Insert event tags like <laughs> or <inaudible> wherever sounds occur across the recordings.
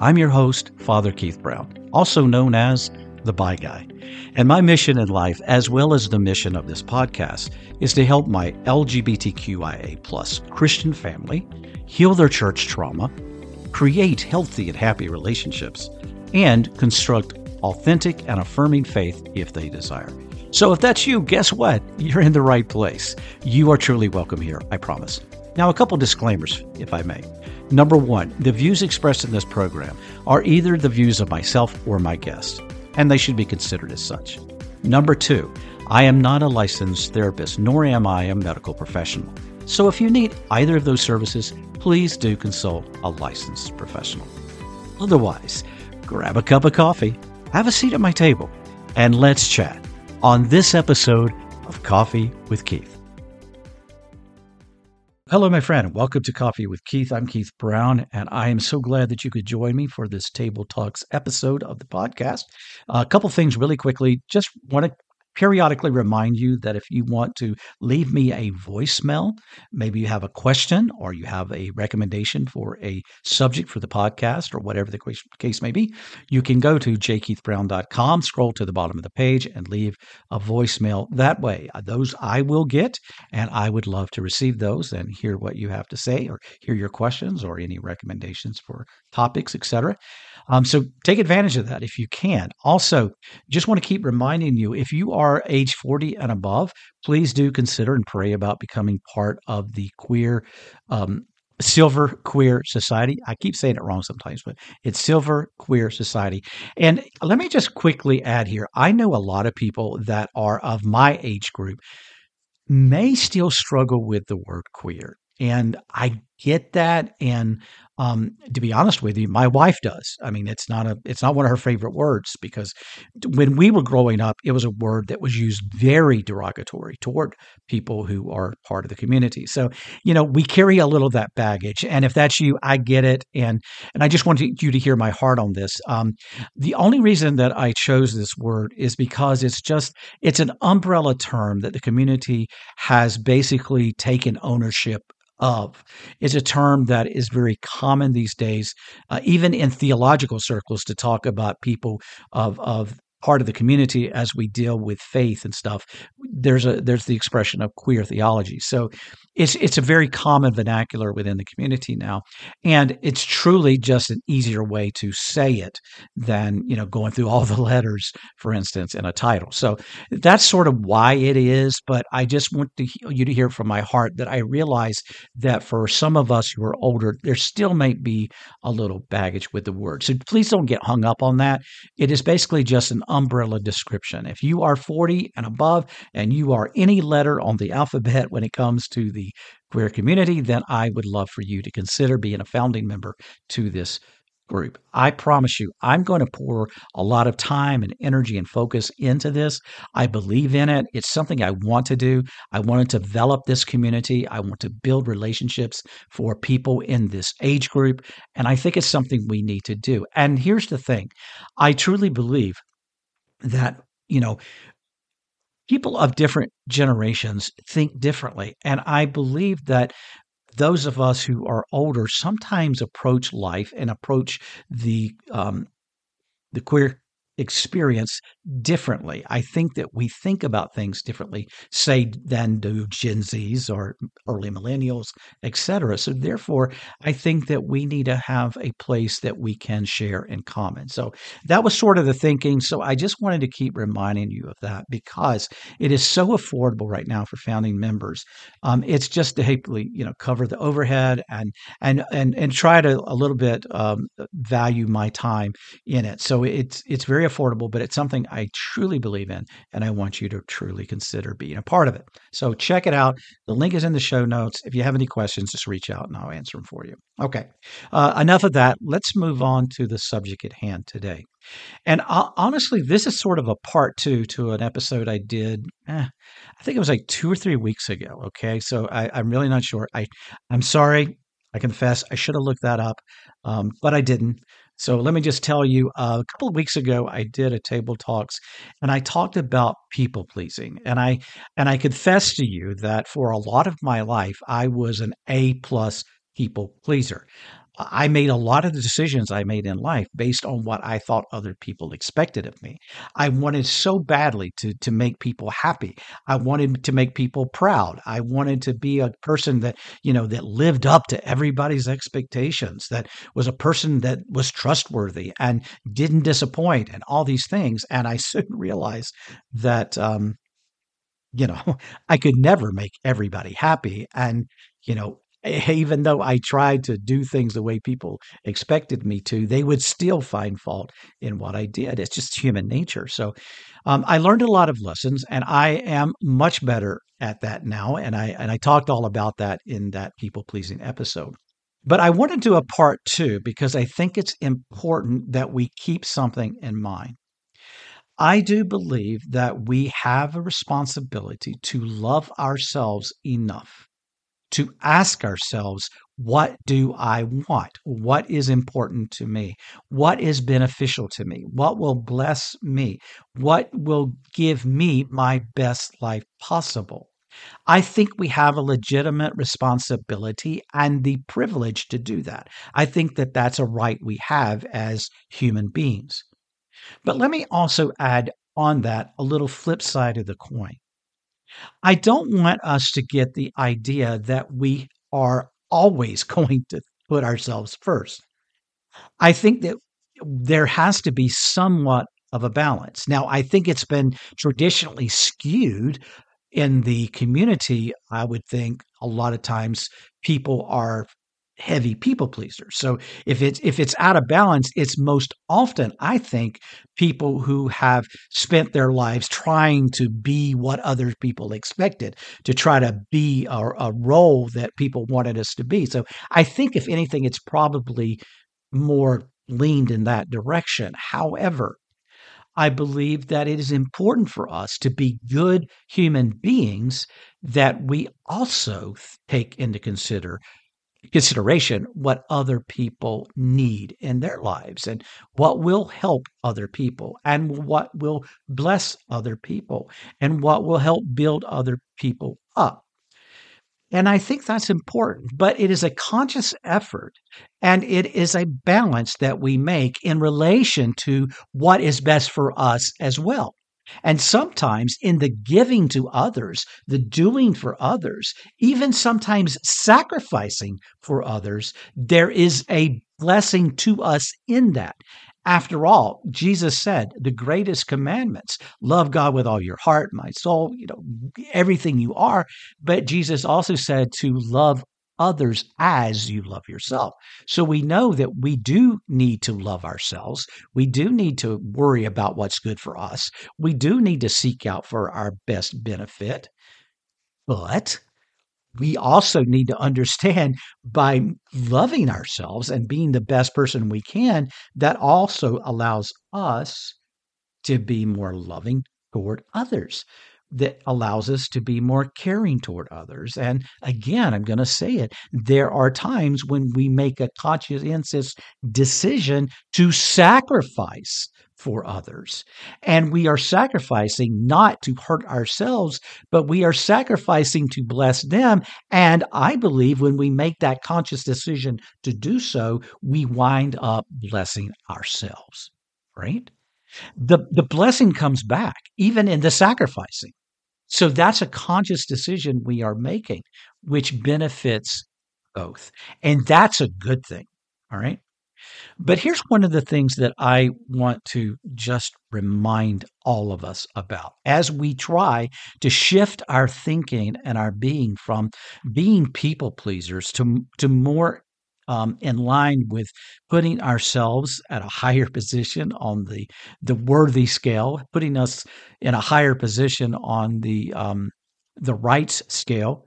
I'm your host, Father Keith Brown, also known as the Bi Guy. And my mission in life, as well as the mission of this podcast, is to help my LGBTQIA plus Christian family heal their church trauma, create healthy and happy relationships, and construct authentic and affirming faith if they desire. So if that's you, guess what? You're in the right place. You are truly welcome here, I promise. Now, a couple disclaimers, if I may. Number one, the views expressed in this program are either the views of myself or my guest, and they should be considered as such. Number two, I am not a licensed therapist, nor am I a medical professional. So if you need either of those services, please do consult a licensed professional. Otherwise, grab a cup of coffee, have a seat at my table, and let's chat on this episode of Coffee with Keith. Hello, my friend. Welcome to Coffee with Keith. I'm Keith Brown, and I am so glad that you could join me for this Table Talks episode of the podcast. A couple things really quickly. Just want to periodically remind you that if you want to leave me a voicemail, maybe you have a question or you have a recommendation for a subject for the podcast or whatever the case may be, you can go to jkeithbrown.com, scroll to the bottom of the page, and leave a voicemail that way. Uh, those I will get, and I would love to receive those and hear what you have to say or hear your questions or any recommendations for topics, etc. Um, so take advantage of that if you can. Also, just want to keep reminding you if you are age 40 and above, please do consider and pray about becoming part of the queer. Um, Silver Queer Society. I keep saying it wrong sometimes, but it's Silver Queer Society. And let me just quickly add here I know a lot of people that are of my age group may still struggle with the word queer. And I get that. And um, to be honest with you, my wife does. I mean, it's not a it's not one of her favorite words because when we were growing up, it was a word that was used very derogatory toward people who are part of the community. So, you know, we carry a little of that baggage. And if that's you, I get it. And and I just wanted you to hear my heart on this. Um, the only reason that I chose this word is because it's just it's an umbrella term that the community has basically taken ownership of is a term that is very common these days, uh, even in theological circles, to talk about people of of part of the community as we deal with faith and stuff. There's a there's the expression of queer theology. So it's it's a very common vernacular within the community now, and it's truly just an easier way to say it than you know going through all the <laughs> letters, for instance, in a title. So that's sort of why it is. But I just want to, you to hear from my heart that I realize that for some of us who are older, there still might be a little baggage with the word. So please don't get hung up on that. It is basically just an umbrella description. If you are 40 and above and you are any letter on the alphabet when it comes to the queer community, then I would love for you to consider being a founding member to this group. I promise you, I'm going to pour a lot of time and energy and focus into this. I believe in it. It's something I want to do. I want to develop this community. I want to build relationships for people in this age group. And I think it's something we need to do. And here's the thing I truly believe that you know people of different generations think differently. And i believe that those of us who are older sometimes approach life and approach the um, the queer experience differently. I think that we think about things differently, say, than do Gen Zs or early millennials, etc. So therefore, I think that we need to have a place that we can share in common. So that was sort of the thinking. So I just wanted to keep reminding you of that because it is so affordable right now for founding members. Um, it's just to hopefully, you know, cover the overhead and and and and try to a little bit um, value my time in it. So it's it's very affordable, but it's something I truly believe in, and I want you to truly consider being a part of it. So check it out. The link is in the show notes. If you have any questions, just reach out and I'll answer them for you. Okay, uh, enough of that. Let's move on to the subject at hand today. And honestly, this is sort of a part two to an episode I did. Eh, I think it was like two or three weeks ago. Okay, so I, I'm really not sure. I I'm sorry. I confess I should have looked that up, um, but I didn't. So let me just tell you uh, a couple of weeks ago I did a table talks and I talked about people pleasing and I and I confess to you that for a lot of my life I was an A plus people pleaser. I made a lot of the decisions I made in life based on what I thought other people expected of me. I wanted so badly to to make people happy. I wanted to make people proud. I wanted to be a person that, you know, that lived up to everybody's expectations, that was a person that was trustworthy and didn't disappoint and all these things. And I <laughs> soon realized that um, you know, <laughs> I could never make everybody happy. And, you know, even though I tried to do things the way people expected me to, they would still find fault in what I did. It's just human nature. So um, I learned a lot of lessons, and I am much better at that now. And I and I talked all about that in that people pleasing episode. But I want to do a part two because I think it's important that we keep something in mind. I do believe that we have a responsibility to love ourselves enough to ask ourselves, what do I want? What is important to me? What is beneficial to me? What will bless me? What will give me my best life possible? I think we have a legitimate responsibility and the privilege to do that. I think that that's a right we have as human beings. But let me also add on that a little flip side of the coin. I don't want us to get the idea that we are always <laughs> going to put ourselves first. I think that there has to be somewhat of a balance. Now, I think it's been traditionally skewed in the community. I would think a lot of times people are heavy people pleasers. So if it's if it's out of balance, it's most often I think people who have spent their lives trying to be what other people expected, to try to be a, a role that people wanted us to be. So I think if anything, it's probably more leaned in that direction. However, I believe that it is important for us to be good human beings that we also take into consider consideration what other people need in their lives and what will help other people and what will bless other people and what will help build other people up. And I think that's important, but it is a conscious effort and it is a balance that we make in relation to what is best for us as well. And sometimes in the giving to others, the doing for others, even sometimes sacrificing for others, there is a blessing to us in that. After all, Jesus said the greatest commandments love God with all your heart, my soul, you know, everything you are. But Jesus also said to love others as you love yourself. So we know that we do need to love ourselves. We do need to worry about what's good for us. We do need to seek out for our best benefit. But we also need to understand by loving ourselves and being the best person we can, that also allows us to be more loving toward others that allows us to be more caring toward others. And again, I'm going to say it there are times when we make a conscientious decision to sacrifice for others. And we are sacrificing not to hurt ourselves, but we are sacrificing to bless them. And I believe when we make that conscious decision to do so, we wind up blessing ourselves, right? the, the blessing comes back, even in the sacrificing. So that's a conscious decision we are making, which benefits both. And that's a good thing. All right. But here's one of the things that I want to just remind all of us about as we try to shift our thinking and our being from being people pleasers to, to more um, in line with putting ourselves at a higher position on the the worthy scale, putting us in a higher position on the um, the rights scale.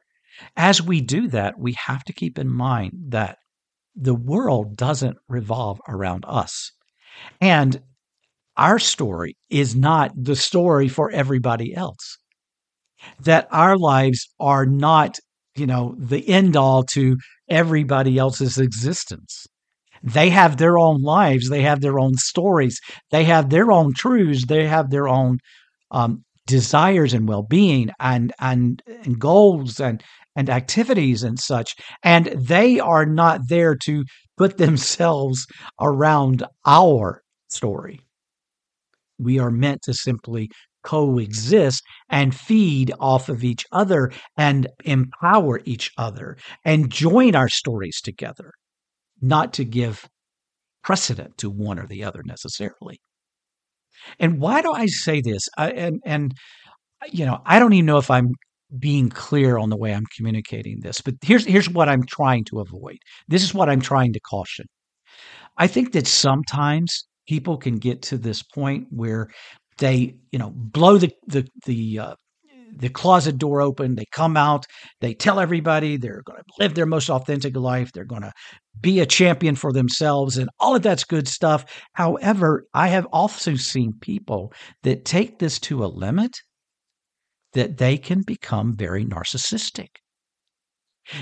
As we do that, we have to keep in mind that the world doesn't revolve around us. And our story is not the story for everybody else. That our lives are not, you know, the end all to everybody else's existence. They have their own lives, they have their own stories, they have their own truths, they have their own um, desires and well-being and and, and goals and and activities and such. And they are not there to put <laughs> themselves around our story. We are meant to simply coexist and feed off of each other and empower each other and join our stories together, not to give precedent to one or the other necessarily. And why do I say this? I, and and you know, I don't even know if I'm being clear on the way I'm communicating this. But here's here's what I'm trying to avoid. This is what I'm trying to caution. I think that sometimes people can get to this point where they, you know, blow the the the uh, the closet door open. They come out. They tell everybody they're going to live their most authentic life. They're going to be a champion for themselves, and all of that's good stuff. However, I have also seen people that take this to a limit that they can become very narcissistic.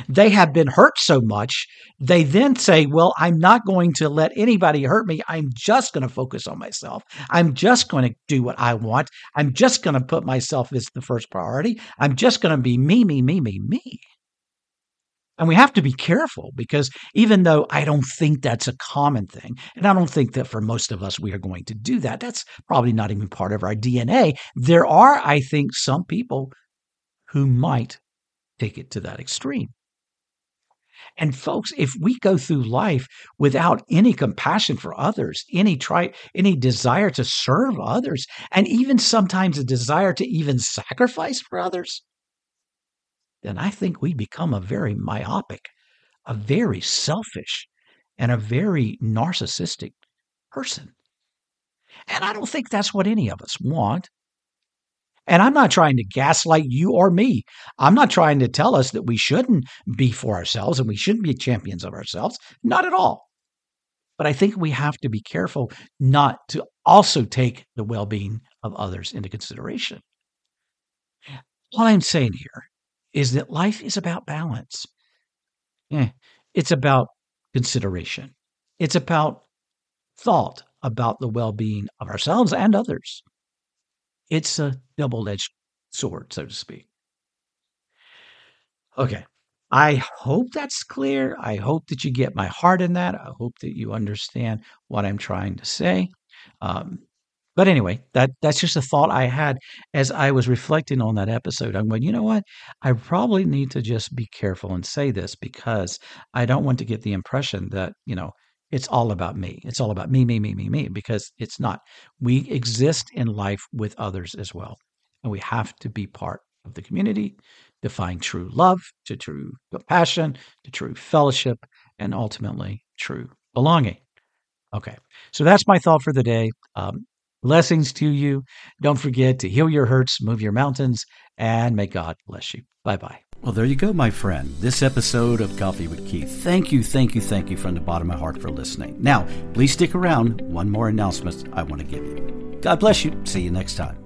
They have been hurt so much, they then say, Well, I'm not going to let anybody hurt me. I'm just going to focus on myself. I'm just going to do what I want. I'm just going to put myself as the first priority. I'm just going to be me, me, me, me, me. And we have to be careful because even though I don't think that's a common thing, and I don't think that for most of us we are going to do that, that's probably not even part of our DNA. There are, I think, some people who might take it to that extreme. And folks, if we go through life without any compassion for others, any try any desire to serve others, and even sometimes a desire to even sacrifice for others, then I think we become a very myopic, a very selfish, and a very narcissistic person. And I don't think that's what any of us want. And I'm not trying to gaslight you or me. I'm not trying to tell us that we shouldn't be for ourselves and we shouldn't be champions of ourselves. Not at all. But I think we have to be careful not to also take the well being of others into consideration. All I'm saying here is that life is about balance. Eh, it's about consideration. It's about thought about the well being of ourselves and others. It's a double edged sword, so to speak. Okay. I hope that's clear. I hope that you get my heart in that. I hope that you understand what I'm trying to say. Um, but anyway, that that's just a thought I had as I was reflecting on that episode. I'm going, you know what? I probably need to just be careful and say this because I don't want to get the impression that, you know, it's all about me. It's all about me, me, me, me, me, because it's not. We exist in life with others as well. And we have to be part of the community to find true love, to true compassion, to true fellowship, and ultimately true belonging. Okay, so that's my thought for the day. Um, Blessings to you. Don't forget to heal your hurts, move your mountains, and may God bless you. Bye bye. Well, there you go, my friend. This episode of Coffee with Keith. Thank you, thank you, thank you from the bottom of my heart for listening. Now, please stick around. One more announcement I want to give you. God bless you. See you next time.